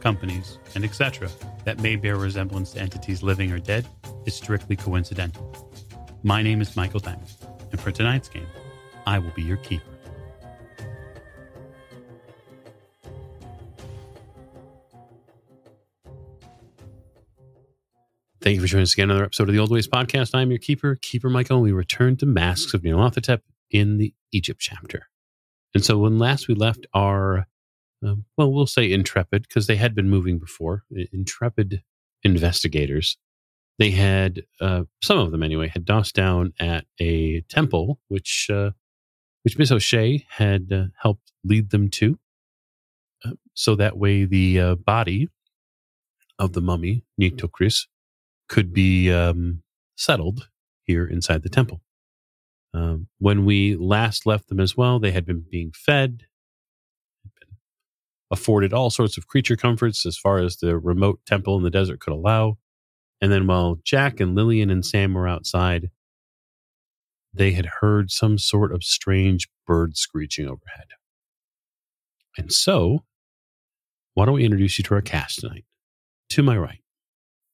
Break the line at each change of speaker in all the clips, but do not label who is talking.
companies, and etc., that may bear resemblance to entities living or dead, is strictly coincidental. My name is Michael Diamond, and for tonight's game, I will be your keeper. Thank you for joining us again another episode of the Old Ways Podcast. I'm your keeper, Keeper Michael, and we return to Masks of Nyarlathotep in the Egypt chapter. And so when last we left our, uh, well, we'll say intrepid, because they had been moving before, intrepid investigators, they had, uh, some of them anyway, had dossed down at a temple, which, uh, which Miss O'Shea had uh, helped lead them to. Uh, so that way the uh, body of the mummy, Nitocris, could be um, settled here inside the temple. Um, when we last left them as well, they had been being fed, afforded all sorts of creature comforts as far as the remote temple in the desert could allow. And then while Jack and Lillian and Sam were outside, they had heard some sort of strange bird screeching overhead. And so, why don't we introduce you to our cast tonight? To my right,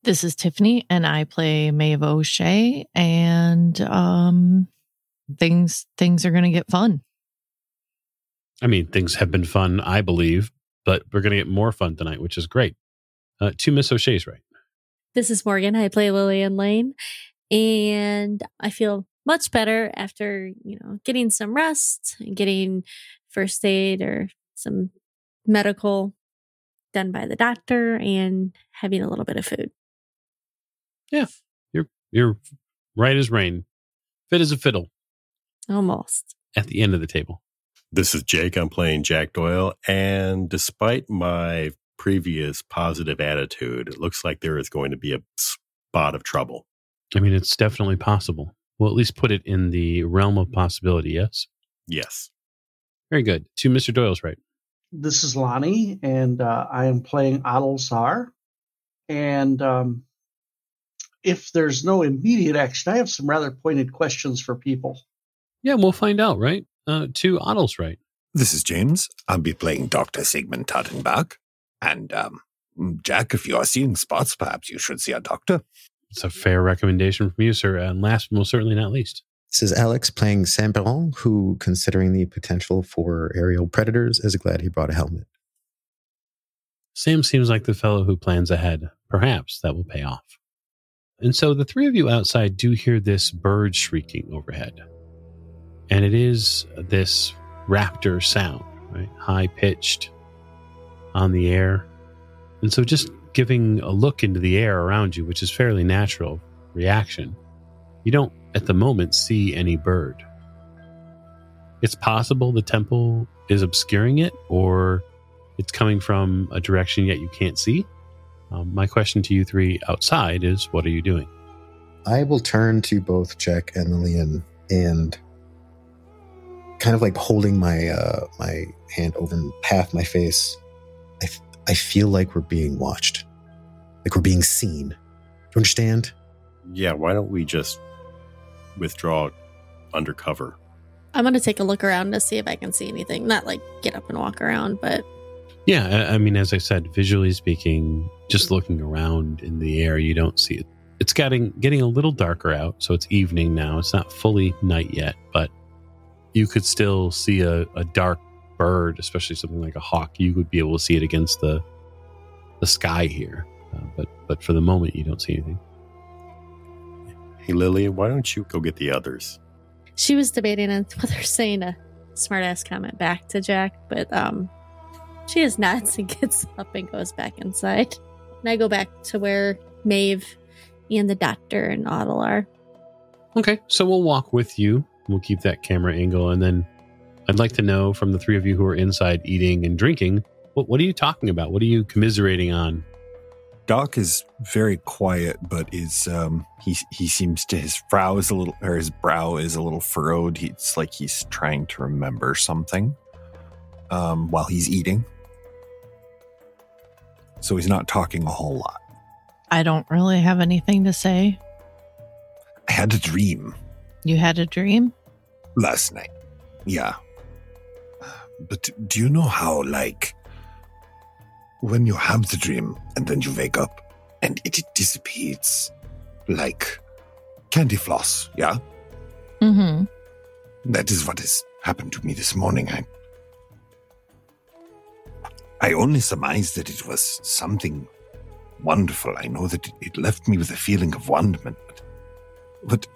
this is Tiffany, and I play Maeve O'Shea, and um, things things are going to get fun.
I mean, things have been fun, I believe, but we're going to get more fun tonight, which is great. Uh, to Miss O'Shea's right.
This is Morgan. I play Lillian Lane, and I feel much better after you know getting some rest, and getting first aid or some medical done by the doctor, and having a little bit of food.
Yeah, you're you're right as rain, fit as a fiddle.
Almost
at the end of the table.
This is Jake. I'm playing Jack Doyle, and despite my previous positive attitude, it looks like there is going to be a spot of trouble.
I mean, it's definitely possible. We'll at least put it in the realm of possibility. Yes.
Yes.
Very good. To Mr. Doyle's right.
This is Lonnie, and uh, I am playing Adel Sar. And um, if there's no immediate action, I have some rather pointed questions for people.
Yeah, we'll find out, right? Uh, to Otto's right.
This is James. I'll be playing Dr. Sigmund Tattenbach. And, um, Jack, if you are seeing spots, perhaps you should see a doctor.
It's a fair recommendation from you, sir. And last but most certainly not least.
This is Alex playing Sam Perron, who, considering the potential for aerial predators, is glad he brought a helmet.
Sam seems like the fellow who plans ahead. Perhaps that will pay off. And so the three of you outside do hear this bird shrieking overhead. And it is this raptor sound, right? High pitched on the air. And so just giving a look into the air around you, which is fairly natural reaction, you don't at the moment see any bird. It's possible the temple is obscuring it or it's coming from a direction yet you can't see. Um, my question to you three outside is what are you doing?
I will turn to both Jack and Lillian and kind of like holding my uh, my hand over half my face. I, f- I feel like we're being watched, like we're being seen. Do you understand?
Yeah, why don't we just withdraw undercover?
I'm going to take a look around to see if I can see anything. Not like get up and walk around, but
yeah, I mean, as I said, visually speaking, just looking around in the air, you don't see it. It's getting getting a little darker out, so it's evening now. It's not fully night yet, but you could still see a, a dark bird, especially something like a hawk. You would be able to see it against the the sky here, uh, but but for the moment, you don't see anything.
Hey, Lillian, why don't you go get the others?
She was debating on whether saying a smartass comment back to Jack, but um, she is nuts and gets up and goes back inside. And I go back to where Maeve and the doctor and Otto are.
Okay, so we'll walk with you. We'll keep that camera angle. And then I'd like to know from the three of you who are inside eating and drinking, what, what are you talking about? What are you commiserating on?
Doc is very quiet, but is um he he seems to his brow is a little or his brow is a little furrowed. He, it's like he's trying to remember something um while he's eating. So he's not talking a whole lot.
I don't really have anything to say.
I had a dream
You had a dream?
last night. Yeah. But do you know how like when you have the dream and then you wake up and it dissipates like candy floss, yeah?
Mm-hmm.
That is what has happened to me this morning. I I only surmised that it was something wonderful. I know that it, it left me with a feeling of wonderment, but, but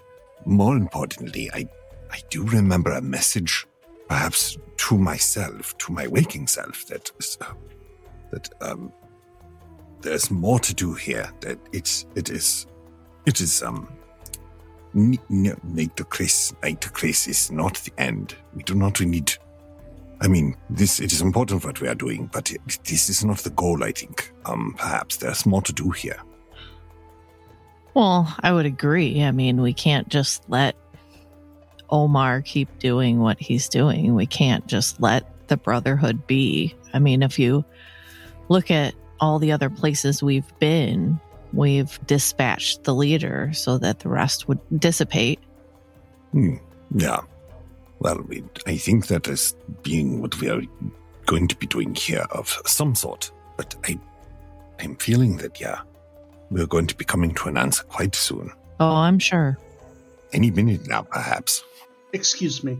more importantly, I I do remember a message, perhaps to myself, to my waking self, that uh, that um there's more to do here. That it's it is it is um Nitocris, Nitocris is not the end. We do not need. I mean, this it is important what we are doing, but it, this is not the goal. I think. Um, perhaps there's more to do here.
Well, I would agree. I mean, we can't just let Omar keep doing what he's doing. We can't just let the Brotherhood be. I mean, if you look at all the other places we've been, we've dispatched the leader so that the rest would dissipate.
Hmm. Yeah. Well, we, I think that is being what we are going to be doing here of some sort. But I, I'm feeling that yeah, we're going to be coming to an answer quite soon.
Oh, I'm sure.
Any minute now, perhaps.
Excuse me.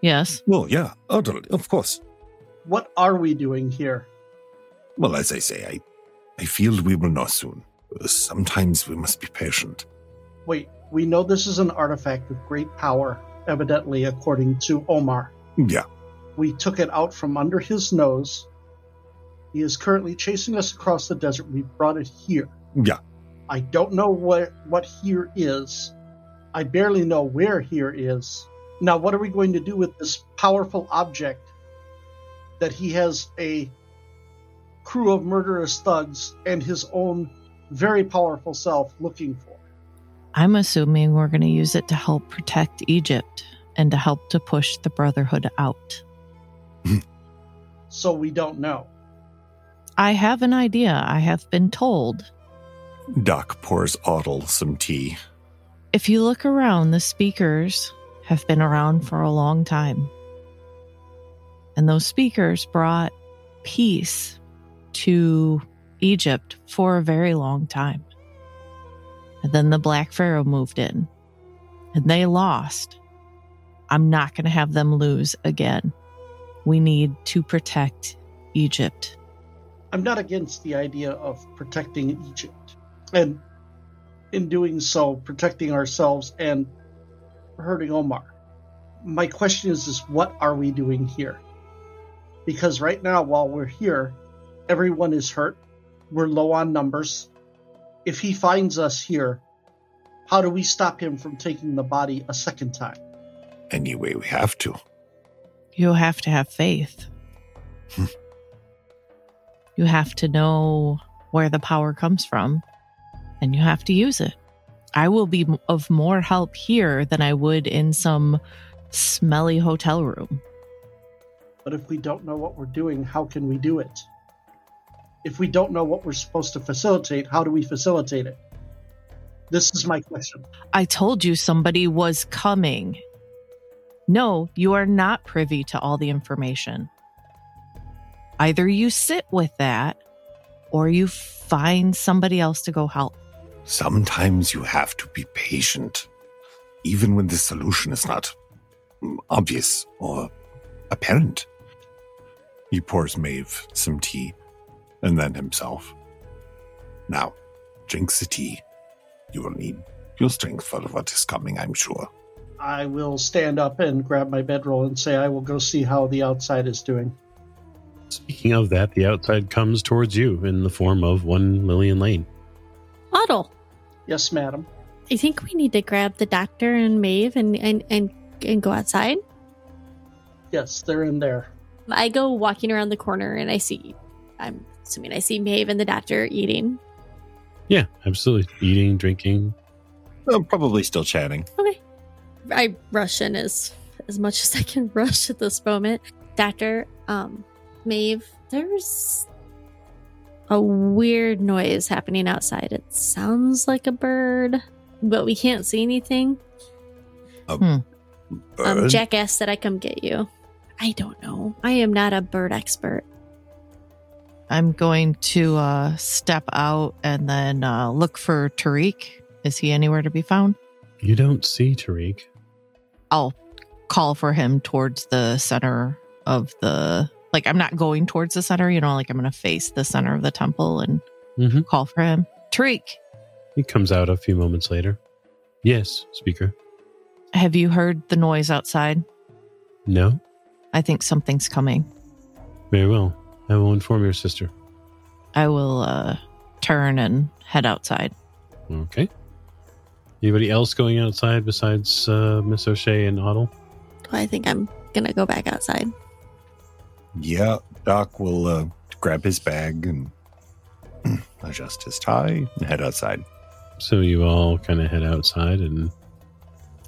Yes.
Well, yeah, utterly, of course.
What are we doing here?
Well, as I say, I, I feel we will know soon. Uh, sometimes we must be patient.
Wait, we know this is an artifact of great power, evidently, according to Omar.
Yeah,
We took it out from under his nose. He is currently chasing us across the desert. We brought it here.
Yeah.
I don't know what what here is. I barely know where here is. Now, what are we going to do with this powerful object that he has a crew of murderous thugs and his own very powerful self looking for?
I'm assuming we're going to use it to help protect Egypt and to help to push the Brotherhood out.
So we don't know.
I have an idea. I have been told.
Doc pours Otto some tea.
If you look around, the speakers have been around for a long time. And those speakers brought peace to Egypt for a very long time. And then the Black Pharaoh moved in and they lost. I'm not going to have them lose again. We need to protect Egypt.
I'm not against the idea of protecting Egypt. And in doing so, protecting ourselves and hurting Omar. My question is, is what are we doing here? Because right now, while we're here, everyone is hurt. We're low on numbers. If he finds us here, how do we stop him from taking the body a second time?
Anyway, we have to.
You have to have faith. You have to know where the power comes from and you have to use it. I will be of more help here than I would in some smelly hotel room.
But if we don't know what we're doing, how can we do it? If we don't know what we're supposed to facilitate, how do we facilitate it? This is my question.
I told you somebody was coming. No, you are not privy to all the information. Either you sit with that or you find somebody else to go help.
Sometimes you have to be patient, even when the solution is not mm, obvious or apparent. He pours Maeve some tea and then himself. Now, drinks the tea. You will need your strength for what is coming, I'm sure.
I will stand up and grab my bedroll and say I will go see how the outside is doing.
Speaking of that, the outside comes towards you in the form of one Lillian Lane.
Otto,
Yes, madam.
I think we need to grab the doctor and Maeve and, and, and, and go outside.
Yes, they're in there.
I go walking around the corner and I see, I'm assuming I see Maeve and the doctor eating.
Yeah, absolutely. Eating, drinking.
I'm probably still chatting.
Okay. I rush in as as much as I can rush at this moment. Doctor, um, Maeve, there's a weird noise happening outside. It sounds like a bird, but we can't see anything. Um,
Bird?
Jack asked that I come get you. I don't know. I am not a bird expert.
I'm going to uh, step out and then uh, look for Tariq. Is he anywhere to be found?
You don't see Tariq.
I'll call for him towards the center of the. Like, I'm not going towards the center, you know, like I'm going to face the center of the temple and
Mm-hmm.
call for him. Tariq,
He comes out a few moments later. Yes, speaker.
have you heard the noise outside?
No?
I think something's coming.
Very well. I will inform your sister.
I will uh, turn and head outside.
Okay. Anybody else going outside besides uh, Miss O'Shea and Otto?
I think I'm gonna go back outside.
Yeah, Doc will uh, grab his bag and adjust his tie and head outside.
So you all kind of head outside and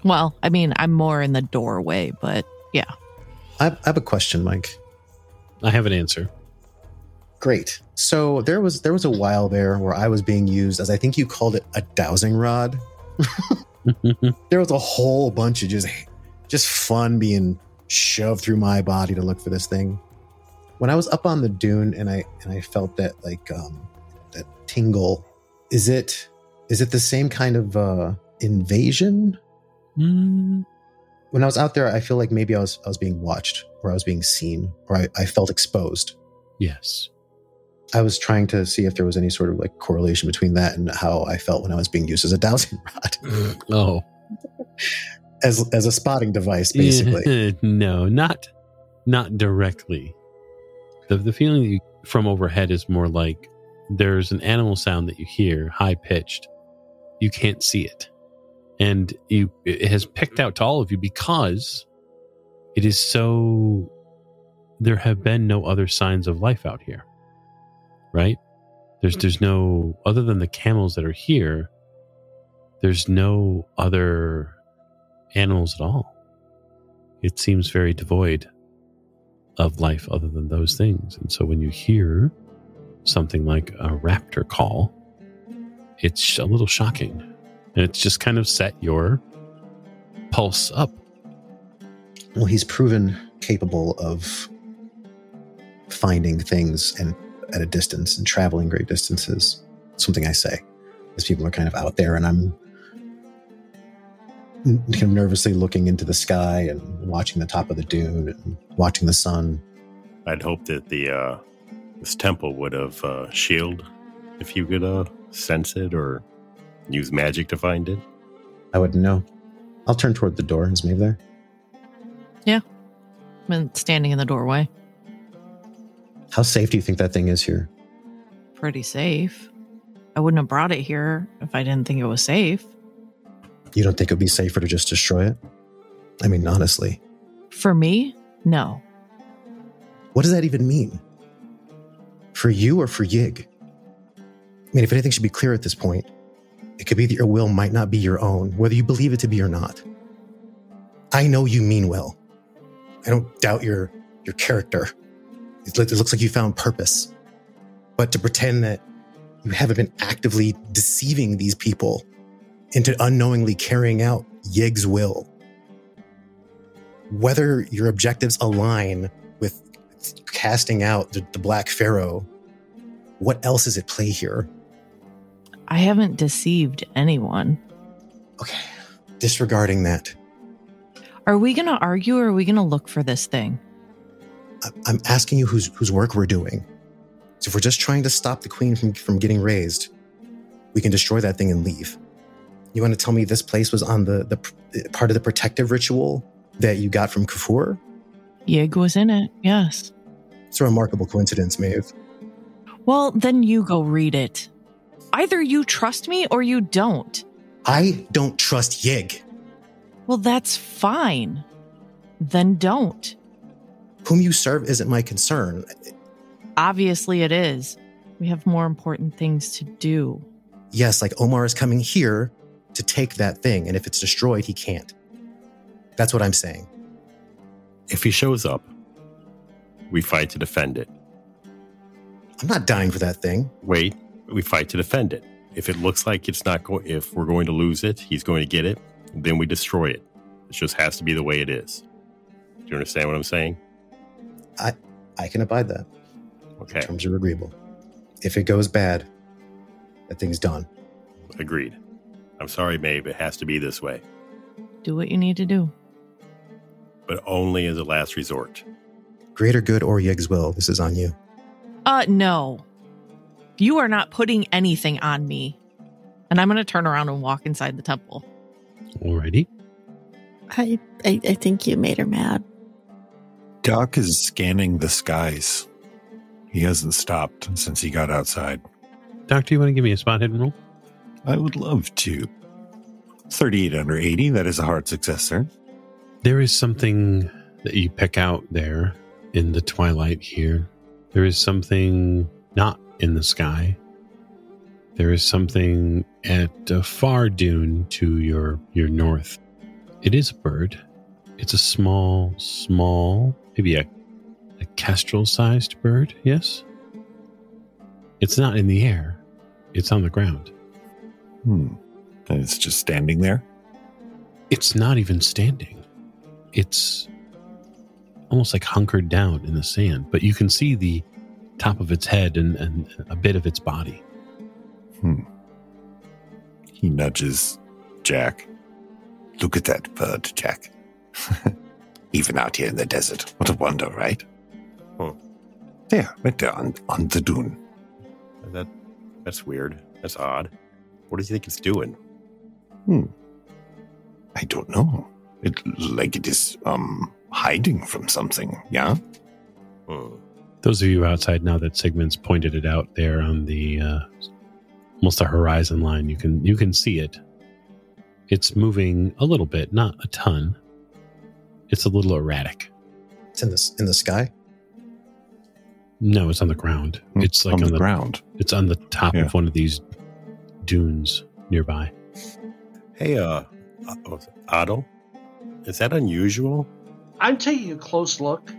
Well, I mean, I'm more in the doorway, but yeah.
I, I have a question, Mike.
I have an answer.
Great. So there was there was a while there where I was being used as I think you called it a dowsing rod. there was a whole bunch of just just fun being shoved through my body to look for this thing. When I was up on the dune and I and I felt that like um that tingle, is it is it the same kind of uh invasion?
Mm,
When I was out there, I feel like maybe I was I was being watched or I was being seen or I, I felt exposed.
yes.
I was trying to see if there was any sort of like correlation between that and how I felt when I was being used as a dowsing rod,
Oh.
as as a spotting device, basically.
no, not not directly. The the feeling you, from overhead is more like there's an animal sound that you hear, high pitched. You can't see it. And you it has picked out to all of you because it is so there have been no other signs of life out here. Right? There's there's no other than the camels that are here, there's no other animals at all. It seems very devoid of life other than those things. And so when you hear something like a raptor call, it's a little shocking. And it's just kind of set your pulse up.
Well, he's proven capable of finding things and at a distance and traveling great distances. Something I say, as people are kind of out there, and I'm kind of nervously looking into the sky and watching the top of the dune and watching the sun.
I'd hope that the uh, this temple would have uh, shield if you could uh, sense it or use magic to find it.
I wouldn't know. I'll turn toward the door. Is Maeve there? Yeah.
I'm standing in the doorway.
How safe do you think that thing is here?
Pretty safe. I wouldn't have brought it here if I didn't think it was safe.
You don't think it would be safer to just destroy it? I mean, honestly,
For me, no.
what does that even mean? For you or for Yig? I mean, if anything should be clear at this point, it could be that your will might not be your own, whether you believe it to be or not. I know you mean well. I don't doubt your your character. It, it looks like you found purpose. But to pretend that you haven't been actively deceiving these people into unknowingly carrying out Yig's will, whether your objectives align with casting out the, the Black Pharaoh, what else is at play here?
I haven't deceived anyone.
Okay, disregarding that,
Are we going to argue or are we going to look for this thing?
I'm asking you whose whose work we're doing. So if we're just trying to stop the queen from, from getting raised, we can destroy that thing and leave. You want to tell me this place was on the, the part of the protective ritual that you got from Kafur?
Yig was in it, yes.
It's a remarkable coincidence, Maeve.
Well, then you go read it. Either you trust me or you don't.
I don't trust Yig.
Well, that's fine. Then don't.
Whom you serve isn't my concern.
Obviously, it is. We have more important things to do.
yes, like Omar is coming here to take that thing. And if it's destroyed, he can't. That's what I'm saying.
If he shows up, we fight to defend it.
I'm not dying for that thing.
Wait, we fight to defend it. If it looks like it's not going, if we're going to lose it, he's going to get it, then we destroy it. It just has to be the way it is. Do you understand what I'm saying?
I I can abide that.
Okay,
Terms are agreeable. If it goes bad, that thing's done.
agreed. I'm sorry, Maeve. It has to be this way,
Do what you need to do.
but only as a last resort.
Greater good or Yig's will. This is on you.
Uh, no. You are not putting anything on me. And I'm going to turn around and walk inside the temple.
Alrighty.
I, I I think you made her mad.
Doc is scanning the skies. He hasn't stopped since he got outside.
Doctor, you want to give me a spot hidden roll?
I would love to. 38 under 80. That is a hard success, sir.
There is something that you pick out there in the twilight here. There is something not in the sky. There is something at a far dune to your your north. It is a bird. It's a small, small, maybe a, a kestrel-sized bird. Yes. It's not in the air. It's on the ground.
Hmm. And it's just standing there.
It's not even standing. It's almost like hunkered down in the sand, but you can see the top of its head and, and a bit of its body.
Hmm. He nudges Jack. Look at that bird, Jack. Even out here in the desert. What a wonder, right?
Hmm.
There, right there on, on the dune.
That that's weird. That's odd. What does he think it's doing? Hmm.
I don't know. It like it is um hiding from something, yeah?
Hmm.
Those of you outside now that Sigmund's pointed it out there on the uh, almost the horizon line, you can you can see it. It's moving a little bit, not a ton. It's a little erratic.
It's in the in the sky.
No, it's on the ground. It's like
on,
on,
the,
the,
ground.
It's on the top
Yeah.
of one of these dunes nearby.
Hey, uh, uh, Otto, is that unusual?
I'm taking a close look.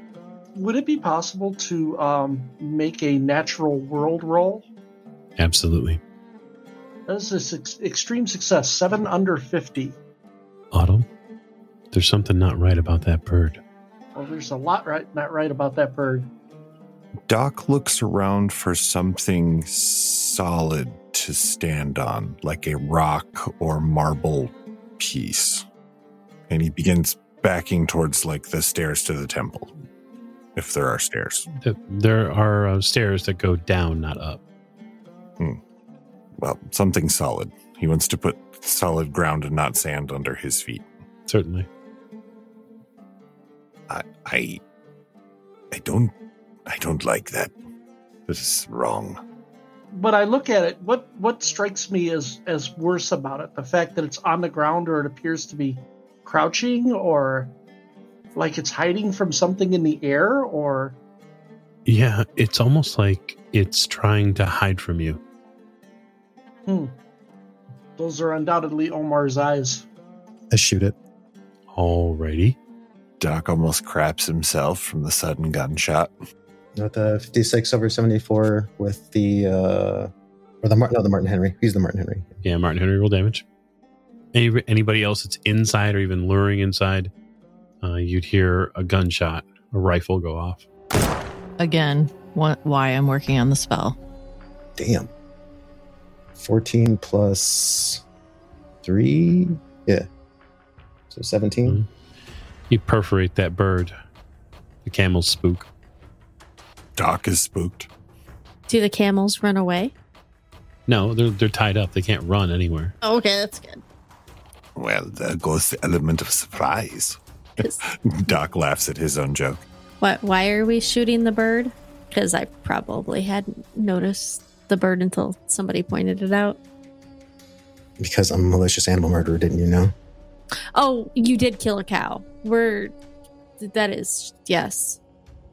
Would it be possible to um, make a natural world roll?
Absolutely.
That is a suc extreme success. Seven under 50.
Autumn, there's something not right about that bird.
Well, there's a lot right not right about that bird.
Doc looks around for something solid to stand on, like a rock or marble piece. And he begins backing towards like the stairs to the temple. If there are stairs.
There are uh, stairs that go down, not up.
Well, something solid. He wants to put solid ground and not sand under his feet.
Certainly.
I I I don't I don't like that. This is wrong.
But I look at it. What what strikes me as as worse about it? The fact that it's on the ground, or it appears to be crouching, or like it's hiding from something in the air, or
Yeah, it's almost like it's trying to hide from you.
hmm. Those are undoubtedly Omar's eyes.
I shoot it.
Alrighty.
Doc almost craps himself from the sudden gunshot.
With the 56 over 74 with the uh or the Martin no the Martini-Henry. He's the Martini-Henry.
Yeah, Martini-Henry roll damage. Any, anybody else that's inside or even luring inside, uh, you'd hear a gunshot, a rifle go off.
Again, what, why I'm working on the spell.
Damn. 14 plus 3? Yeah. So 17.
Mhm. You perforate that bird. The camel's spook.
Doc is spooked.
Do the camels run away?
No, they're they're tied up. They can't run anywhere.
Oh, okay, that's good.
Well, there goes the element of surprise. Doc laughs at his own joke.
Why, why are we shooting the bird? Because I probably hadn't noticed the bird until somebody pointed it out.
Because I'm a malicious animal murderer, didn't you know?
Oh, you did kill a cow. We're that is yes.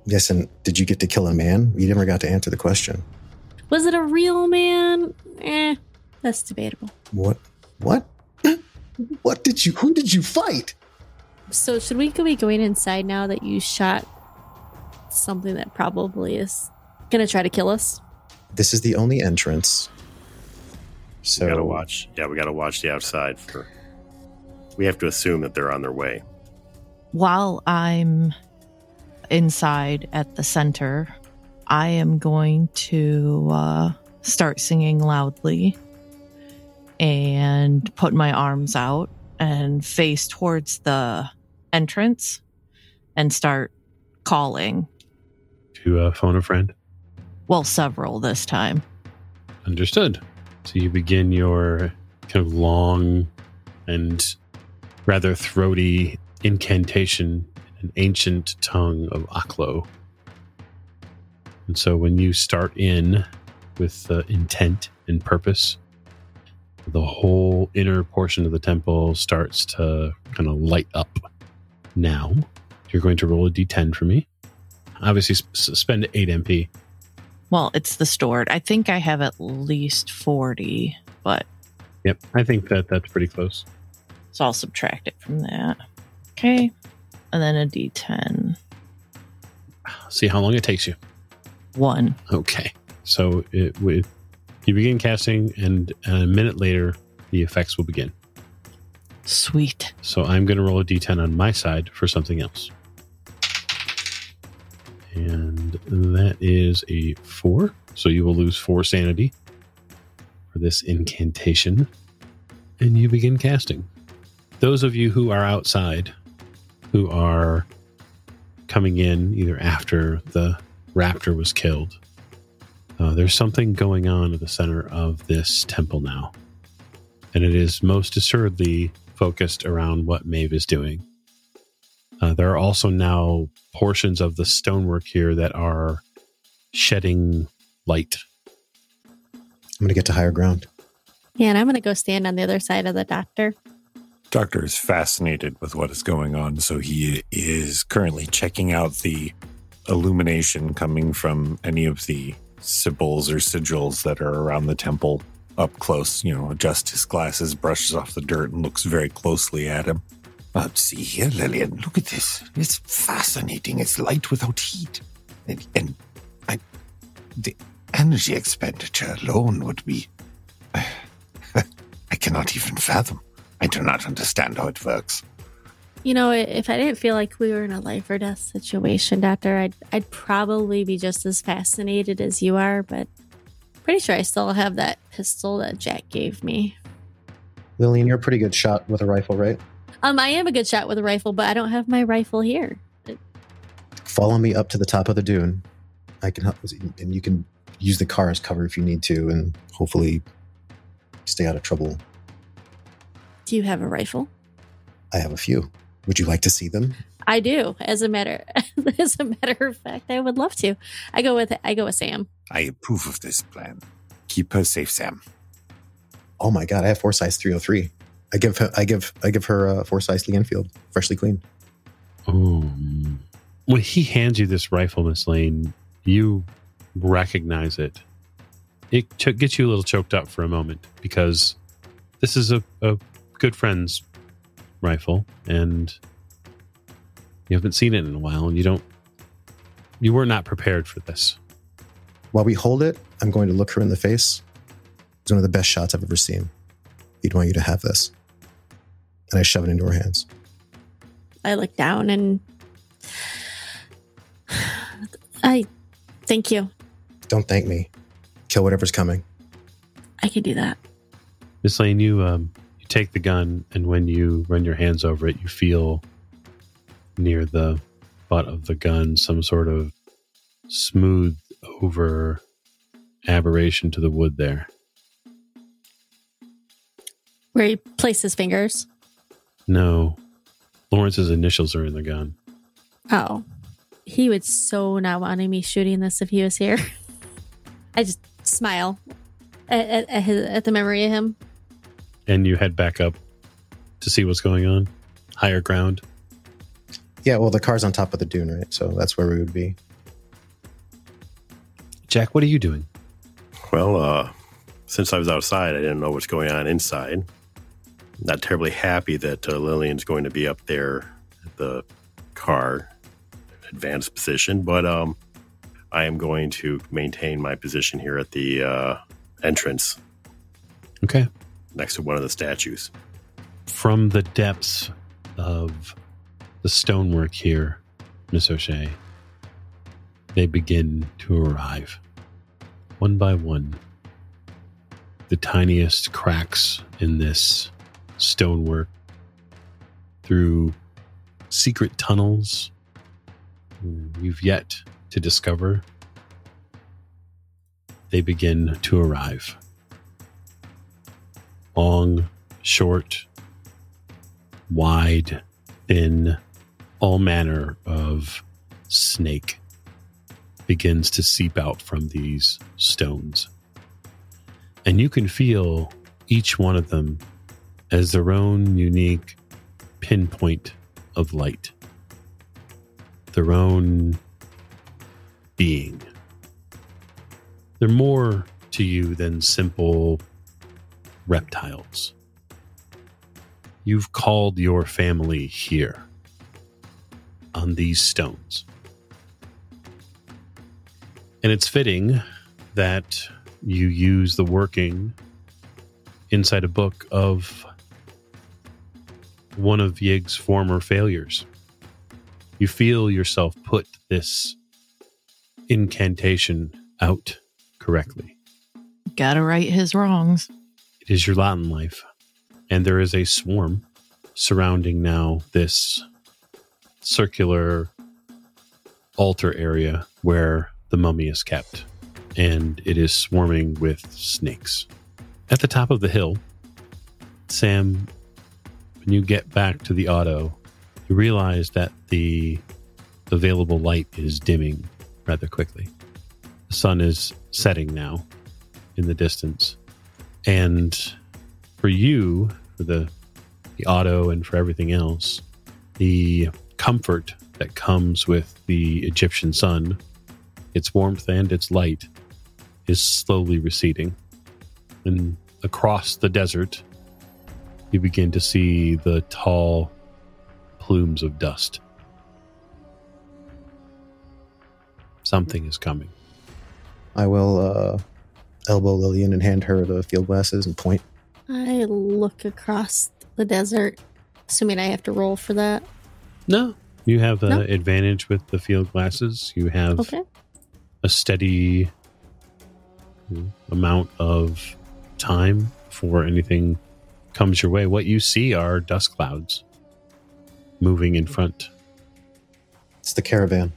Yes, and did you get to kill a man? You never got to answer the question.
Was it a real man? Eh, That's debatable.
What? What? what did you? Who did you fight?
So should we be going inside now that you shot something that probably is gonna try to kill us?
This is the only entrance. So
we gotta watch. Yeah, we gotta watch the outside for. We have to assume that they're on their way.
While I'm inside at the center, I am going to uh, start singing loudly and put my arms out and face towards the entrance and start calling.
To uh, phone a friend.
Well, several this time.
Understood. So you begin your kind of long and rather throaty incantation in an ancient tongue of Aklo. And so when you start in with uh, intent and purpose, the whole inner portion of the temple starts to kind of light up. Now, you're going to roll a d10 for me. Obviously, s- spend 8 MP.
Well, it's the stored. I think I have at least 40, but
Yep, I think that that's pretty close.
so I'll subtract it from that. Okay. And then a d10.
See how long it takes you.
One.
Okay. So it would you begin casting, and a minute later, the effects will begin.
Sweet.
So I'm going to roll a d10 on my side for something else. And that is a four. So you will lose four sanity for this incantation. And you begin casting. Those of you who are outside, who are coming in either after the raptor was killed, uh, there's something going on at the center of this temple now. And it is most assuredly focused around what Maeve is doing. Uh, there are also now portions of the stonework here that are shedding light.
I'm going to get to higher ground.
Yeah, and I'm gonna go stand on the other side of the doctor.
Doctor is fascinated with what is going on, so he is currently checking out the illumination coming from any of the symbols or sigils that are around the temple up close. You know, adjusts his glasses, brushes off the dirt, and looks very closely at him.
Uh, see here, Lillian, look at this. It's fascinating. It's light without heat. And, and I, the energy expenditure alone would be. I cannot even fathom. I do not understand how it works.
You know, if I didn't feel like we were in a life or death situation, Doctor, I'd I'd probably be just as fascinated as you are, but pretty sure I still have that pistol that Jack gave me.
Lillian, you're a pretty good shot with a rifle, right?
Um, I am a good shot with a rifle, but I don't have my rifle here.
Follow me up to the top of the dune. I can help, and you can use the car as cover if you need to, and hopefully stay out of trouble.
Do you have a rifle?
I have a few. Would you like to see them?
I do. As a matter, as a matter of fact, I would love to. I go with I go with Sam.
I approve of this plan. Keep her safe, Sam.
Oh my god, I have Forsyth 303. I give her, I give I give her uh, Forsyth Lee Enfield, freshly cleaned.
Um, when he hands you this rifle, Miss Lane, you recognize it. It ch- gets you a little choked up for a moment because this is a, a good friend's rifle, and you haven't seen it in a while, and you don't. You were not prepared for this.
While we hold it, I'm going to look her in the face. It's one of the best shots I've ever seen. He'd want you to have this. And I shove it into her hands.
I look down and I thank you.
Don't thank me. Kill whatever's coming.
I can do that.
Miss Lane, you um, you take the gun, and when you run your hands over it, you feel near the butt of the gun some sort of smooth over aberration to the wood there.
Where he placed his fingers.
No, Lawrence's initials are in the gun.
Oh, he would so not wanting me shooting this if he was here. I just smile at, at, at, his, at the memory of him.
And you head back up to see what's going on, higher ground.
Yeah, well, the car's on top of the dune, right? So that's where we would be.
Jack, what are you doing?
Well, uh, since I was outside, I didn't know what's going on inside. Not terribly happy that uh, Lillian's going to be up there at the car advanced position, but um, I am going to maintain my position here at the uh, entrance
Okay.
Next to one of the statues.
From the depths of the stonework here, Miss O'Shea, they begin to arrive. One by one, the tiniest cracks in this stonework through secret tunnels you've yet to discover, they begin to arrive. Long, short, wide, thin, all manner of snake begins to seep out from these stones. And you can feel each one of them as their own unique pinpoint of light, their own being. They're more to you than simple reptiles. You've called your family here on these stones. And it's fitting that you use the working inside a book of one of Yig's former failures. You feel yourself put this incantation out correctly.
Gotta right his wrongs.
It is your lot in life. And there is a swarm surrounding now this circular altar area where the mummy is kept. And it is swarming with snakes. At the top of the hill, Sam, when you get back to the auto, you realize that the available light is dimming rather quickly. The sun is setting now in the distance. And for you, for the the auto and for everything else, the comfort that comes with the Egyptian sun, its warmth and its light, is slowly receding. And across the desert, you begin to see the tall plumes of dust. Something is coming.
I will uh, elbow Lillian and hand her the field glasses and point.
I look across the desert, assuming I have to roll for that.
No, you have an
No?
advantage with the field glasses. You have
Okay.
a steady amount of time before anything comes your way. What you see are dust clouds moving in front.
It's the caravan.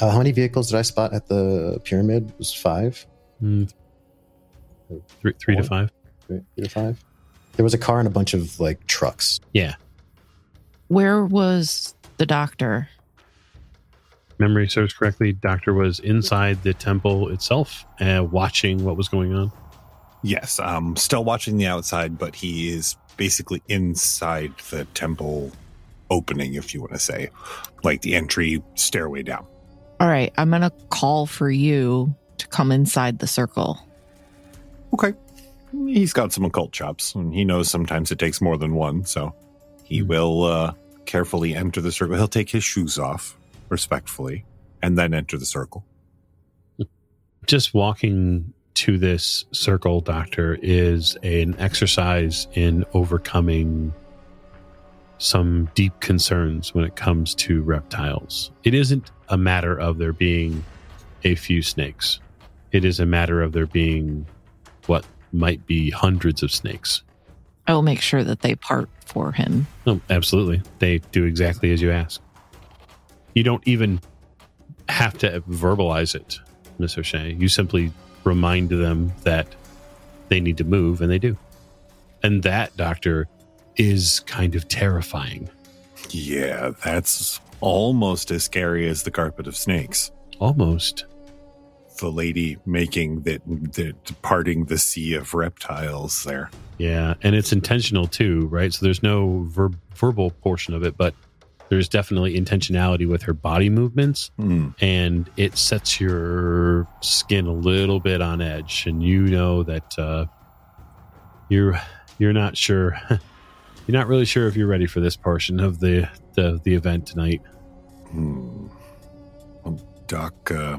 Uh, how many vehicles did I spot at the pyramid? It was five?
Mm, three, three to five.
Three, three to five? There was a car and a bunch of like trucks.
Yeah.
Where was the doctor?
Memory serves correctly. Doctor was inside the temple itself, uh, watching what was going on.
Yes, um, still watching the outside, but he is basically inside the temple opening, if you want to say, like the entry stairway down.
All right, I'm going to call for you to come inside the circle.
Okay. He's got some occult chops, and he knows sometimes it takes more than one, so he
Hmm.
will uh, carefully enter the circle. He'll take his shoes off respectfully and then enter the circle.
just walking to this circle, Doctor, is an exercise in overcoming some deep concerns when it comes to reptiles. It isn't a matter of there being a few snakes, it is a matter of there being what might be hundreds of snakes.
I will make sure that they part for him.
Oh, absolutely. They do exactly as you ask. You don't even have to verbalize it, Miss O'Shea. You simply remind them that they need to move, and they do. And that, Doctor, is kind of terrifying.
Yeah, that's almost as scary as the carpet of snakes.
Almost.
The lady making that, that parting the sea of reptiles there.
Yeah. And it's intentional too, right? So there's no ver- verbal portion of it, but there's definitely intentionality with her body movements
Hmm.
and it sets your skin a little bit on edge and you know that uh, you're you're not sure you're not really sure if you're ready for this portion of the the, the event tonight
Hmm. Well, Doc uh,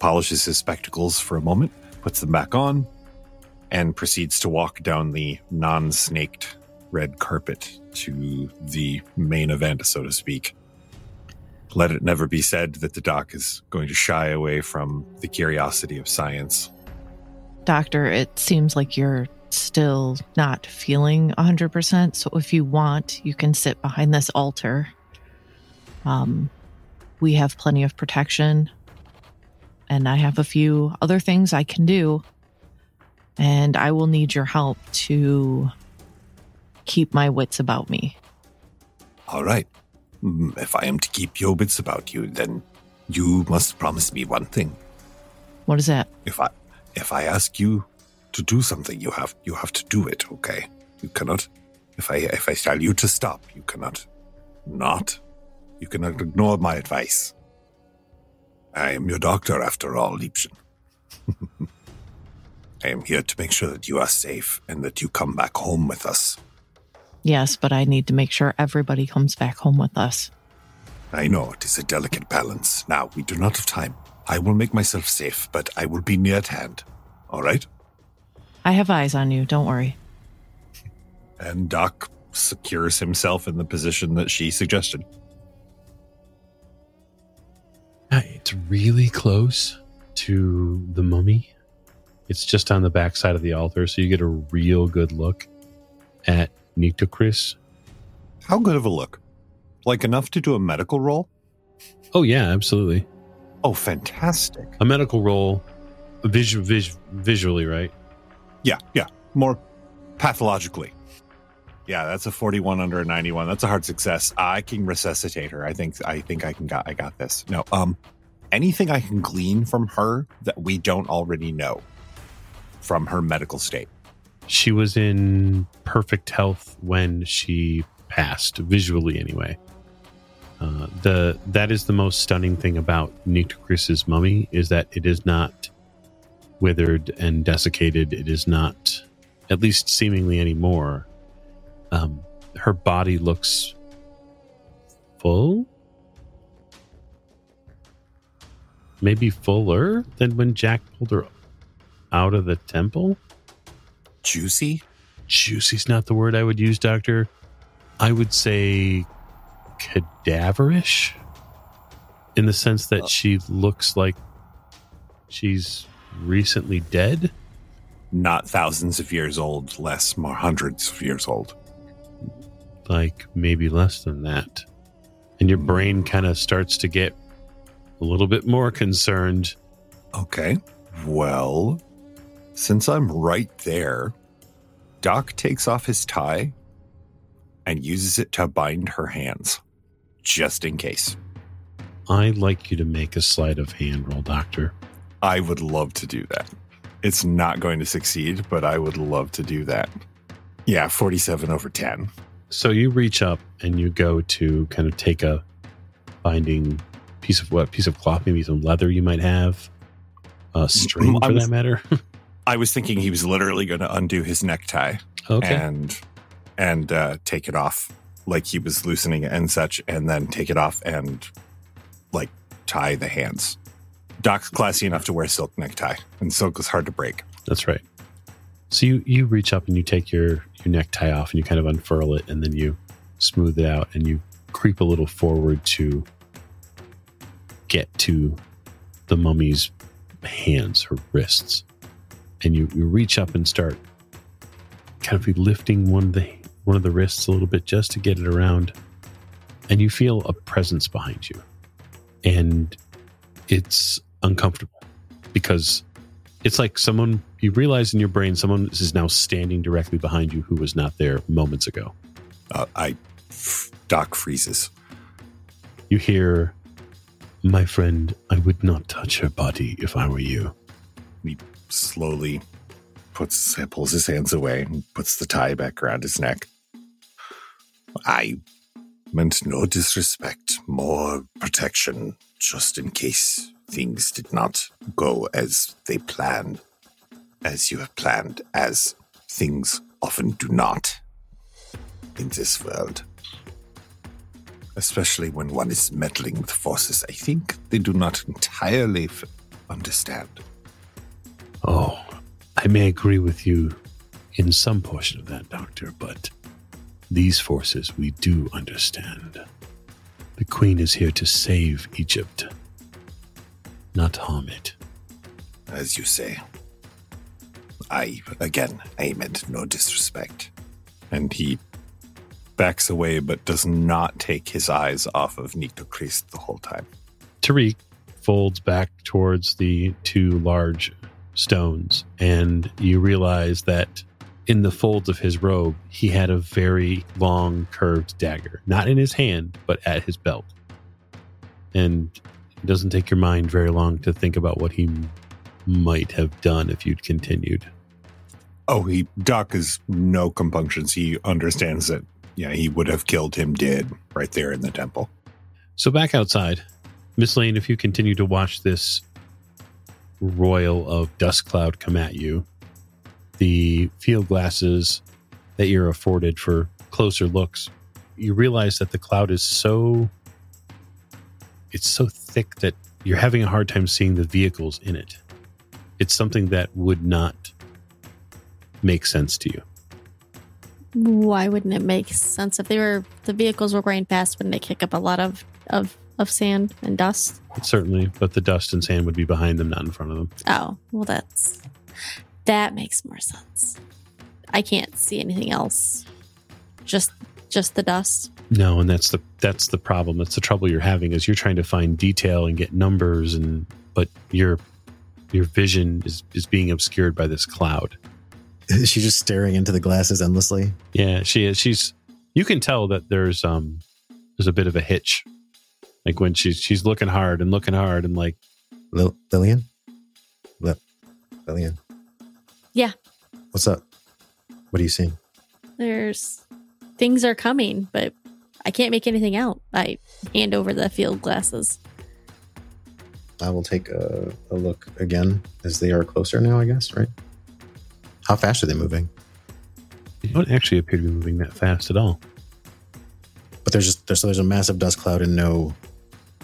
polishes his spectacles for a moment, puts them back on, and proceeds to walk down the non snaked red carpet to the main event, so to speak. Let it never be said that the doc is going to shy away from the curiosity of science.
Doctor, it seems like you're still not feeling 100%. So if you want, you can sit behind this altar. Um, we have plenty of protection, and I have a few other things I can do. And I will need your help to keep my wits about me.
All right. Mm, If I am to keep your wits about you, then you must promise me one thing.
What is that?
If I if I ask you to do something, you have you have to do it, okay? You cannot if I if I tell you to stop, you cannot not. You cannot ignore my advice. I am your doctor after all, Liebchen. I am here to make sure that you are safe and that you come back home with us.
Yes, but I need to make sure everybody comes back home with us.
I know it is a delicate balance. Now, we do not have time. I will make myself safe, but I will be near at hand. All right?
I have eyes on you. Don't worry.
And Doc secures himself in the position that she suggested.
It's really close to the mummy it's just on the back side of the altar so you get a real good look at Nitocris.
How good of a look? Like enough to do a medical roll?
oh yeah absolutely
Oh, fantastic.
a medical roll, visu- vis- visually right
Yeah, yeah. More pathologically. Yeah, that's a 41 under a 91. That's a hard success. I can resuscitate her. I think I think I can got I got this. No, um anything I can glean from her that we don't already know from her medical state.
she was in perfect health when she passed visually anyway uh, the that is the most stunning thing about Nitocris's mummy is that it is not withered and desiccated it is not at least seemingly anymore um, her body looks full maybe fuller than when jack pulled her out of the temple
Juicy?
juicy's not the word I would use, Doctor. I would say cadaverish in the sense that she looks like she's recently dead.
Not thousands of years old, less more hundreds of years old.
Like maybe less than that. And your brain kind of starts to get a little bit more concerned.
Okay. Well, since I'm right there, Doc takes off his tie and uses it to bind her hands, just in case.
I'd like you to make a sleight of hand roll, Doctor.
I would love to do that. It's not going to succeed, but I would love to do that. Yeah, 47 over 10.
So you reach up and you go to kind of take a binding piece of what piece of cloth, maybe some leather you might have, a string for
was-
that matter.
I was thinking he was literally going to undo his necktie
okay.
and and uh, take it off like he was loosening it and such, and then take it off and like tie the hands. Doc's classy enough to wear silk necktie, and silk is hard to break.
That's right. So you you reach up and you take your your necktie off and you kind of unfurl it and then you smooth it out and you creep a little forward to get to the mummy's hands, her wrists, and you, you reach up and start kind of lifting one of the one of the wrists a little bit just to get it around, and you feel a presence behind you, and it's uncomfortable because it's like someone you realize in your brain someone is now standing directly behind you who was not there moments ago.
Uh, I Doc freezes.
You hear, "My friend, I would not touch her body if I were you."
He slowly puts pulls his hands away and puts the tie back around his neck. I Meant no disrespect, more protection, just in case things did not go as they planned, as you have planned, as things often do not in this world. Especially when one is meddling with forces I think they do not entirely f- understand.
Oh, I may agree with you in some portion of that, Doctor, but these forces we do understand. The Queen is here to save Egypt, not harm it.
As you say. I, again, I meant no disrespect.
And he backs away, but does not take his eyes off of Nitocris the whole time.
Tariq folds back towards the two large stones, and you realize that in the folds of his robe, he had a very long, curved dagger, not in his hand, but at his belt. And it doesn't take your mind very long to think about what he might have done if you'd continued.
Oh, he Doc is no compunctions. He understands that yeah, he would have killed him dead right there in the temple.
So back outside, Miss Lane, if you continue to watch this royal of dust cloud come at you, the field glasses that you're afforded for closer looks, you realize that the cloud is so it's so thick that you're having a hard time seeing the vehicles in it. It's something that would not make sense to you.
Why wouldn't it make sense if they were the vehicles were going past? Wouldn't they kick up a lot of of of sand and dust?
Certainly, but the dust and sand would be behind them, not in front of them.
Oh, well, that's that makes more sense. I can't see anything else. Just just the dust.
No, and that's the that's the problem. That's the trouble you're having is you're trying to find detail and get numbers and but your your vision is is being obscured by this cloud.
Is she just staring into the glasses endlessly?
Yeah, she is. She's you can tell that there's um there's a bit of a hitch. Like when she's she's looking hard and looking hard and like
Lil- Lillian? Lil- Lillian?
Yeah.
What's up? What are you seeing?
There's things are coming, but I can't make anything out. I hand over the field glasses.
I will take a, a look again as they are closer now, I guess, right? How fast are they moving?
They don't actually appear to be moving that fast at all.
But there's just there's, so there's a massive dust cloud and no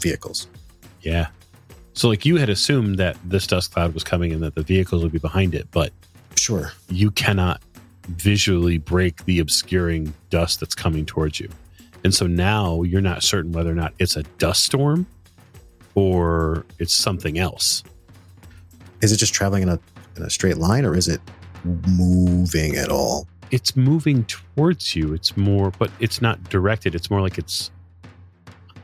vehicles.
Yeah. So like you had assumed that this dust cloud was coming and that the vehicles would be behind it, but
Sure.
you cannot visually break the obscuring dust that's coming towards you. And so now you're not certain whether or not it's a dust storm or it's something else.
Is it just traveling in a in a straight line or is it moving at all?
It's moving towards you. It's more, but it's not directed. It's more like it's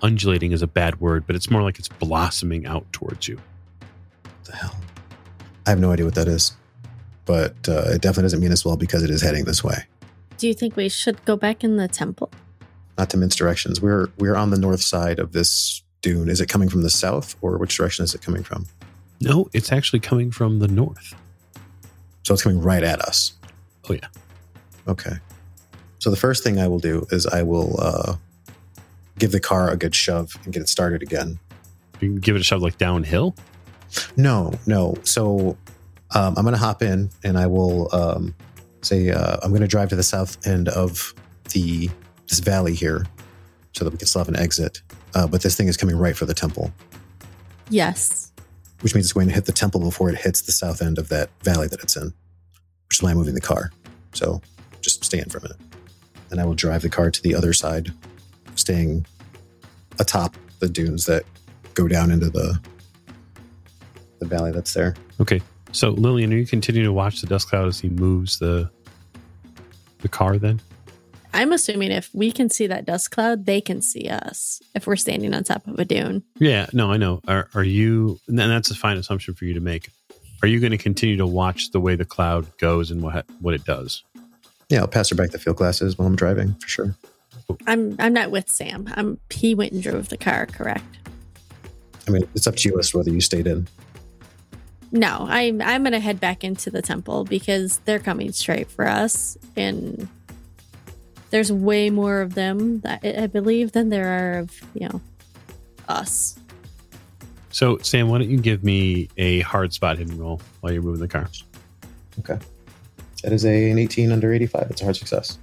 undulating is a bad word, but it's more like it's blossoming out towards you.
What the hell? I have no idea what that is. But uh, it definitely doesn't mean as well because it is heading this way.
Do you think we should go back in the temple?
Not to mince directions. We're we're on the north side of this dune. Is it coming from the south or which direction is it coming from?
No, it's actually coming from the north.
So it's coming right at us.
Oh, yeah.
Okay. So the first thing I will do is I will uh, give the car a good shove and get it started again.
You can give it a shove like downhill.
No, no. So um, I'm going to hop in and I will um, say uh, I'm going to drive to the south end of the this valley here, so that we can still have an exit. Uh, but this thing is coming right for the temple,
Yes.
which means it's going to hit the temple before it hits the south end of that valley that it's in, which is why I'm moving the car. So just stay in for a minute, and I will drive the car to the other side, staying atop the dunes that go down into the the valley that's there.
Okay. So Lillian, are you continuing to watch the dust cloud as he moves the the car then?
I'm assuming if we can see that dust cloud, they can see us if we're standing on top of a dune.
Yeah, no, I know. Are are you and that's a fine assumption for you to make. Are you going to continue to watch the way the cloud goes and what what it does?
Yeah, I'll pass her back the field glasses while I'm driving for sure.
I'm I'm not with Sam. I'm he went and drove the car, correct?
I mean, it's up to you as to whether you stayed in.
No, I'm I'm gonna head back into the temple because they're coming straight for us and there's way more of them that I I believe than there are of you know us.
So, Sam, why don't you give me a hard spot hidden roll while you're moving the car?
Okay, that is a, an 18 under 85. It's a hard success.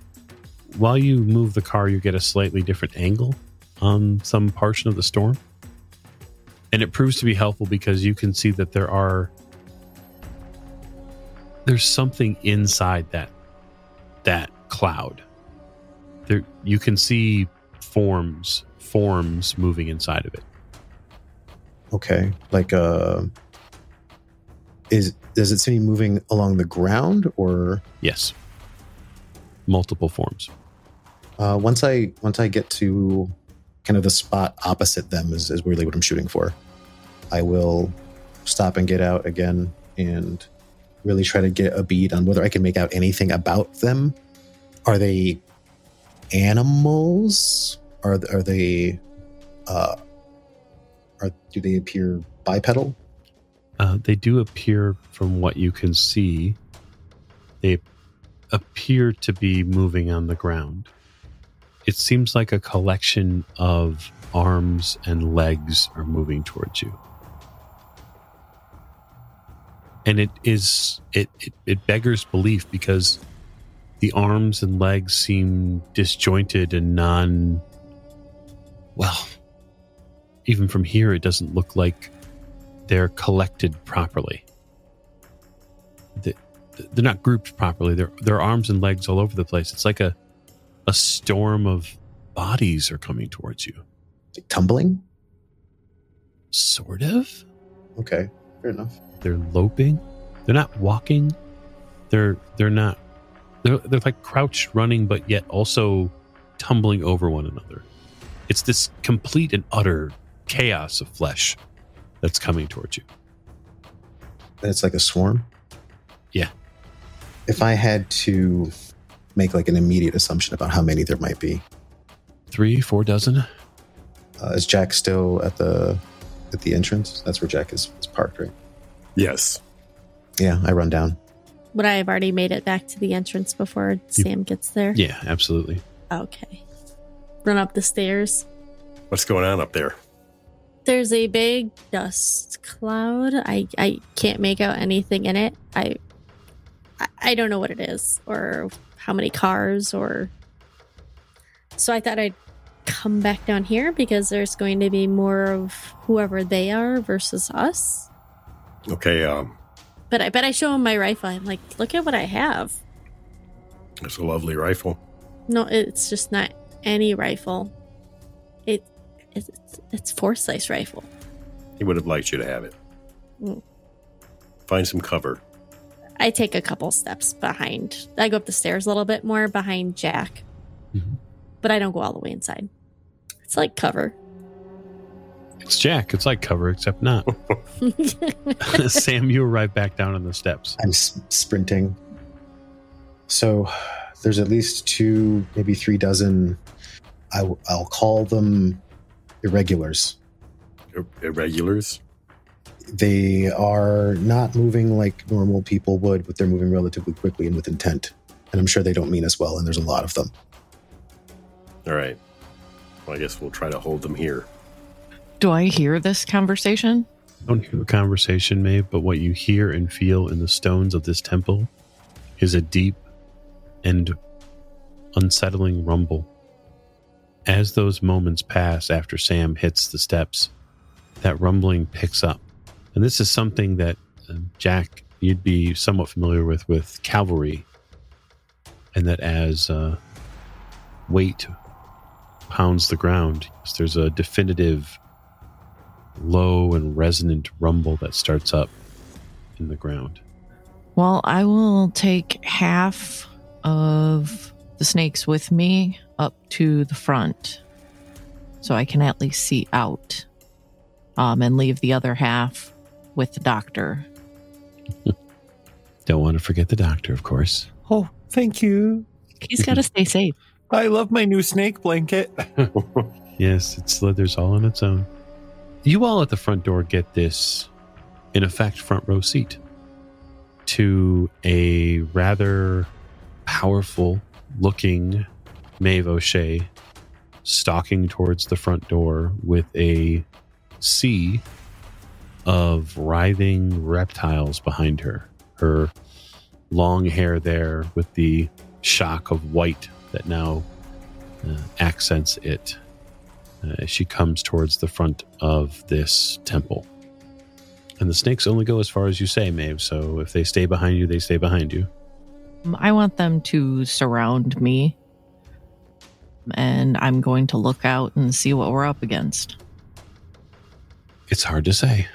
While you move the car, you get a slightly different angle on some portion of the storm. And it proves to be helpful because you can see that there are there's something inside that that cloud. There you can see forms forms moving inside of it.
Okay. Like, uh, is does it seem moving along the ground or
Yes. Multiple forms.
uh, once I once I get to kind of the spot opposite them is, is really what I'm shooting for. I will stop and get out again and really try to get a bead on whether I can make out anything about them. Are they animals? Are are they uh are do they appear bipedal?
Uh, they do appear, from what you can see, they appear to be moving on the ground. It seems like a collection of arms and legs are moving towards you. And it is it, it, it beggars belief because the arms and legs seem disjointed and non well even from here it doesn't look like they're collected properly. They- They're not grouped properly. Their their arms and legs all over the place. It's like a a storm of bodies are coming towards you.
Like tumbling?
Sort of.
Okay, fair enough.
They're loping. They're not walking. They're they're not. They're they're like crouched running, but yet also tumbling over one another. It's this complete and utter chaos of flesh that's coming towards you.
And it's like a swarm?
Yeah.
If I had to make like an immediate assumption about how many there might be,
Three, four dozen.
uh, is Jack still at the at the entrance? That's where Jack is, is parked, right?
Yes.
Yeah, I run down.
Would I have already made it back to the entrance before Sam gets there?
Yeah, absolutely.
Okay. Run up the stairs.
What's going on up there?
There's a big dust cloud. I I can't make out anything in it. I I, I don't know what it is or how many cars or so I thought I'd come back down here because there's going to be more of whoever they are versus us.
Okay, um,
But I bet I show him my rifle. I'm like, look at what I have.
it's a lovely rifle.
No, it's just not any rifle. It it's it's four slice rifle.
He would have liked you to have it.
Mm.
Find some cover.
I take a couple steps behind. I go up the stairs a little bit more behind Jack,
Mhm.
but I don't go all the way inside. It's like cover.
It's Jack. It's like cover, except not. Sam, you arrive back down on the steps.
I'm s- sprinting. So there's at least two, maybe three dozen. I w- I'll call them irregulars.
Ir- Irregulars.
They are not moving like normal people would, but they're moving relatively quickly and with intent. And I'm sure they don't mean us well, and there's a lot of them.
All right. Well, I guess we'll try to hold them here.
Do I hear this conversation?
I don't hear the conversation made, but what you hear and feel in the stones of this temple is a deep and unsettling rumble. As those moments pass after Sam hits the steps, that rumbling picks up. And this is something that um, Jack, you'd be somewhat familiar with with cavalry, and that as uh, weight pounds the ground, there's a definitive low and resonant rumble that starts up in the ground.
Well, I will take half of the snakes with me up to the front so I can at least see out um, and leave the other half with the doctor.
Don't want to forget the doctor, of course.
Oh, thank you.
He's got to stay safe.
I love my new snake blanket.
Yes, it slithers all on its own. You all at the front door get this, in effect, front row seat to a rather powerful looking Maeve O'Shea stalking towards the front door with a sea of writhing reptiles behind her. Her long hair there with the shock of white that now uh, accents it uh, as she comes towards the front of this temple. And the snakes only go as far as you say, Maeve. So if they stay behind you, they stay behind you.
Um, I want them to surround me. And I'm going to look out and see what we're up against.
It's hard to say.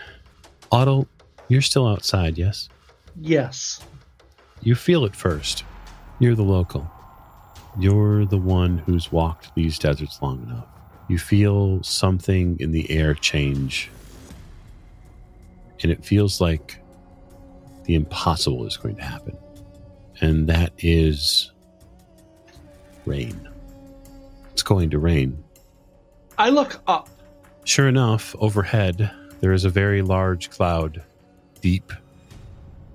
Otto, you're still outside, yes?
Yes.
You feel it first. You're the local. You're the one who's walked these deserts long enough. You feel something in the air change. And it feels like the impossible is going to happen. And that is rain. It's going to rain.
I look up.
Sure enough, overhead, there is a very large cloud, deep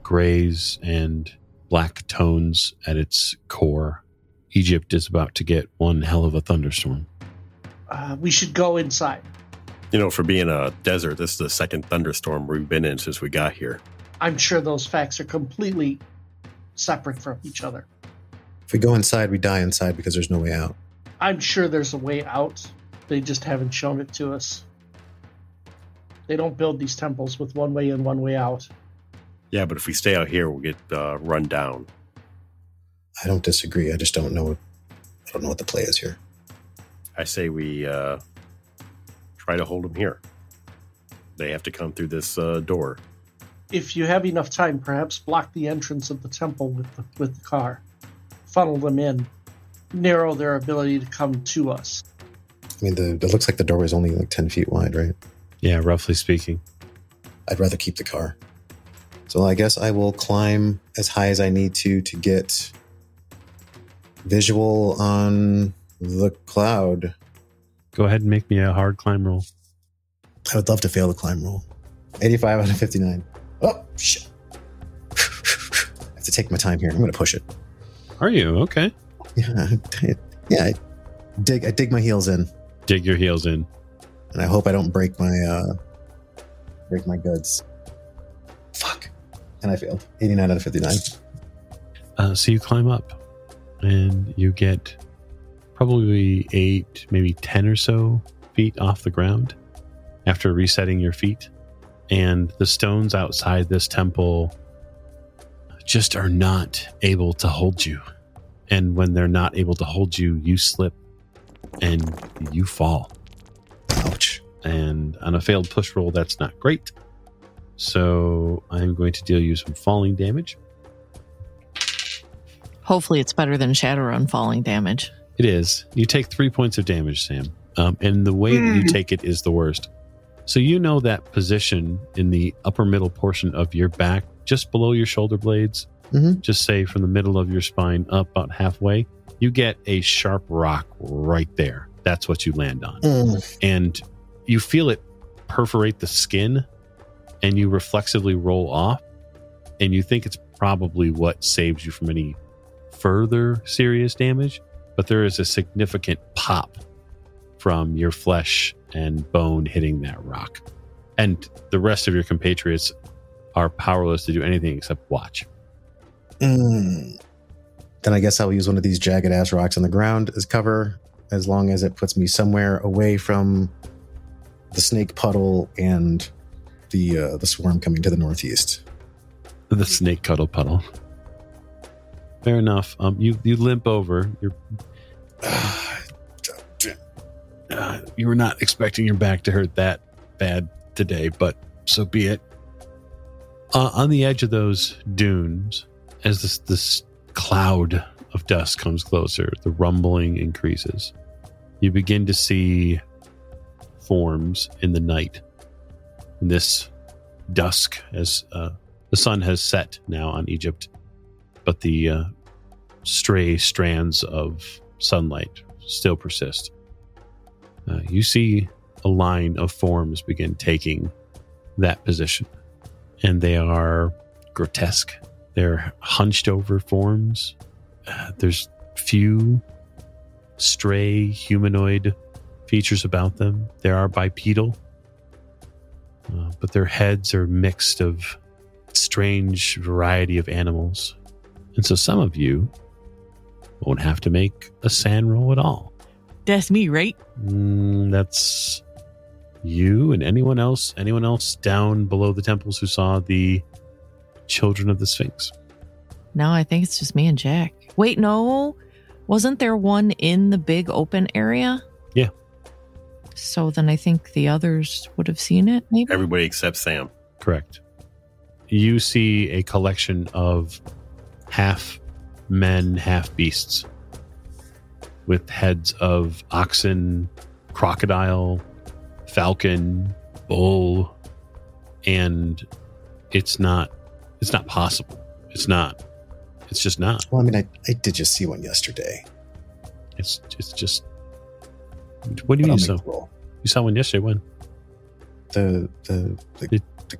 grays and black tones at its core. Egypt is about to get one hell of a thunderstorm.
Uh, we should go inside.
You know, for being a desert, this is the second thunderstorm we've been in since we got here.
I'm sure those facts are completely separate from each other.
If we go inside, we die inside because there's no way out.
I'm sure there's a way out. They just haven't shown it to us. They don't build these temples with one way in, one way out.
Yeah, but if we stay out here, we'll get uh, run down.
I don't disagree. I just don't know. What, I don't know what the play is here.
I say we uh, try to hold them here. They have to come through this uh, door.
If you have enough time, perhaps block the entrance of the temple with the, with the car, funnel them in, narrow their ability to come to us.
I mean, the it looks like the doorway is only like ten feet wide, right?
Yeah, roughly speaking.
I'd rather keep the car. So I guess I will climb as high as I need to to get visual on the cloud.
Go ahead and make me a hard climb roll.
I would love to fail the climb roll. 85 out of 59. Oh, shit. I have to take my time here. I'm going to push it.
Are you? Okay.
Yeah, I, yeah. I dig. I dig my heels in,
Dig your heels in.
And I hope I don't break my uh break my goods. Fuck. And I failed. 89 out of 59.
Uh, so you climb up and you get probably eight, maybe 10 or so feet off the ground after resetting your feet. And the stones outside this temple just are not able to hold you. And when they're not able to hold you, you slip and you fall.
Ouch.
And on a failed push roll, that's not great. So I'm going to deal you some falling damage.
Hopefully, it's better than Shadowrun falling damage.
It is. You take three points of damage, Sam. Um, and the way that you take it is the worst. So you know that position in the upper middle portion of your back, just below your shoulder blades,
Mhm.
just say from the middle of your spine up about halfway, you get a sharp rock right there. That's what you land on.
Mm.
And you feel it perforate the skin and you reflexively roll off. And you think it's probably what saves you from any further serious damage. But there is a significant pop from your flesh and bone hitting that rock. And the rest of your compatriots are powerless to do anything except watch.
Mm. Then I guess I'll use one of these jagged ass rocks on the ground as cover, as long as it puts me somewhere away from the snake puddle and the uh, the swarm coming to the northeast.
The snake cuddle puddle. Fair enough. Um, you you limp over. You're uh, you were not expecting your back to hurt that bad today, but so be it. Uh, on the edge of those dunes, as this this cloud of dust comes closer, the rumbling increases. You begin to see forms in the night. In this dusk, as uh, the sun has set now on Egypt, but the uh, stray strands of sunlight still persist. Uh, you see a line of forms begin taking that position, and they are grotesque. They're hunched over forms. Uh, there's few stray humanoid features about them. They are bipedal, uh, but their heads are mixed of strange variety of animals. And so some of you won't have to make a SAN roll at all.
That's me, right?
Mm, that's you and anyone else, anyone else down below the temples who saw the children of the Sphinx.
No, I think it's just me and Jack. Wait, no. Wasn't there one in the big open area?
Yeah.
So then I think the others would have seen it, maybe?
Everybody except Sam.
Correct. You see a collection of half men, half beasts with heads of oxen, crocodile, falcon, bull, and it's not it's not possible. It's not. It's just not.
Well, I mean, I, I did just see one yesterday.
It's it's just what do you mean so? You saw one yesterday when?
The the the,
It-
the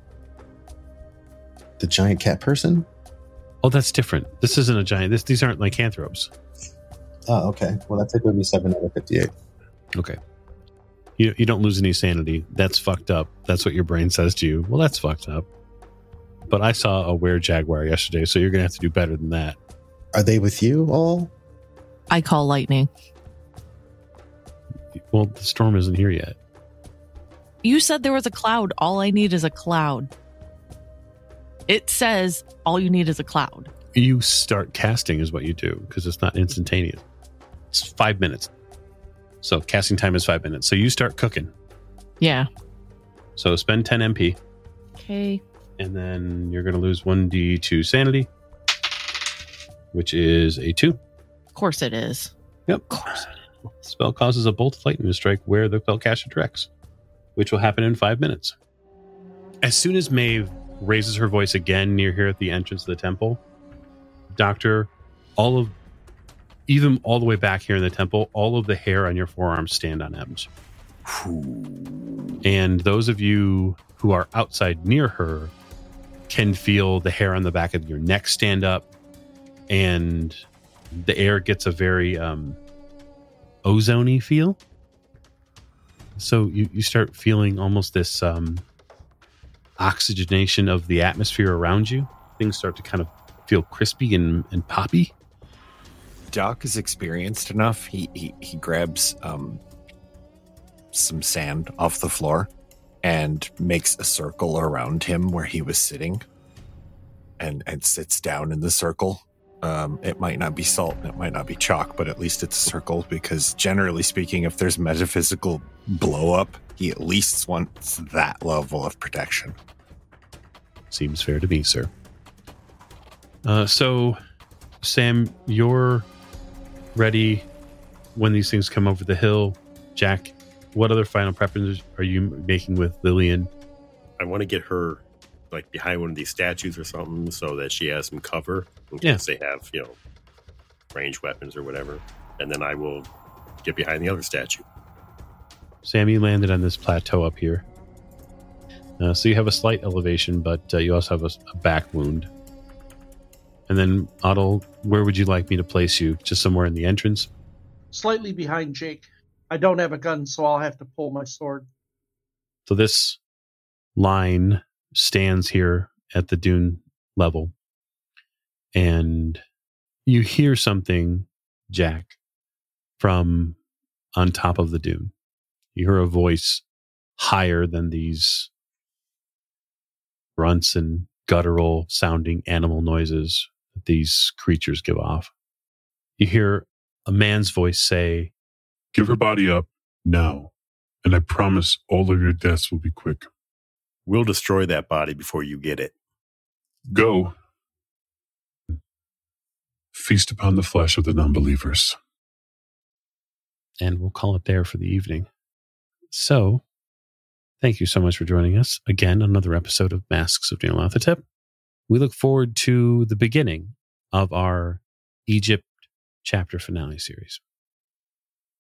the giant cat person.
Oh, that's different. This isn't a giant. This these aren't lycanthropes.
Oh, okay. Well, that's a good seven out of fifty-eight.
Okay. You you don't lose any sanity. That's fucked up. That's what your brain says to you. Well, that's fucked up. But I saw a were jaguar yesterday, so you're gonna have to do better than that.
Are they with you all?
I call lightning.
Well, the storm isn't here yet.
You said there was a cloud. All I need is a cloud. It says all you need is a cloud.
You start casting is what you do because it's not instantaneous. It's five minutes. So casting time is five minutes. So you start cooking.
Yeah.
So spend 10 MP,
Okay.
And then you're going to lose 1d2 sanity, which is a 2.
Of course it is.
Yep. Of course. It is. Spell causes a bolt of lightning to strike where the spellcaster directs, which will happen in five minutes. As soon as Maeve raises her voice again near here at the entrance of the temple, Doctor, all of, even all the way back here in the temple, all of the hair on your forearms stand on end. And those of you who are outside near her can feel the hair on the back of your neck stand up, and the air gets a very um, ozony feel. So you, you start feeling almost this um, oxygenation of the atmosphere around you. Things start to kind of feel crispy and, and poppy.
Doc is experienced enough. He he, he grabs um, some sand off the floor and makes a circle around him where he was sitting, and and sits down in the circle. Um, it might not be salt, and it might not be chalk, but at least it's a circle because generally speaking, if there's metaphysical blow up, he at least wants that level of protection.
Seems fair to me, sir. Uh, so, Sam, you're ready when these things come over the hill. Jack, what other final preparations are you making with Lillian?
I want to get her like behind one of these statues or something so that she has some cover in
Yeah.
they have, you know, range weapons or whatever. And then I will get behind the other statue.
Sam, you landed on this plateau up here. Uh, so you have a slight elevation, but uh, you also have a, a back wound. And then, Otto, where would you like me to place you? Just somewhere in the entrance?
Slightly behind Jake. I don't have a gun, so I'll have to pull my sword.
So this line stands here at the dune level. And you hear something, Jack, from on top of the dune. You hear a voice higher than these grunts and guttural sounding animal noises that these creatures give off. You hear a man's voice say,
Give her body up now, and I promise all of your deaths will be quick.
We'll destroy that body before you get it.
Go. Feast upon the flesh of the non-believers.
and we'll call it there for the evening. So, thank you so much for joining us again. Another episode of Masks of Nyarlathotep. We look forward to the beginning of our Egypt chapter finale series.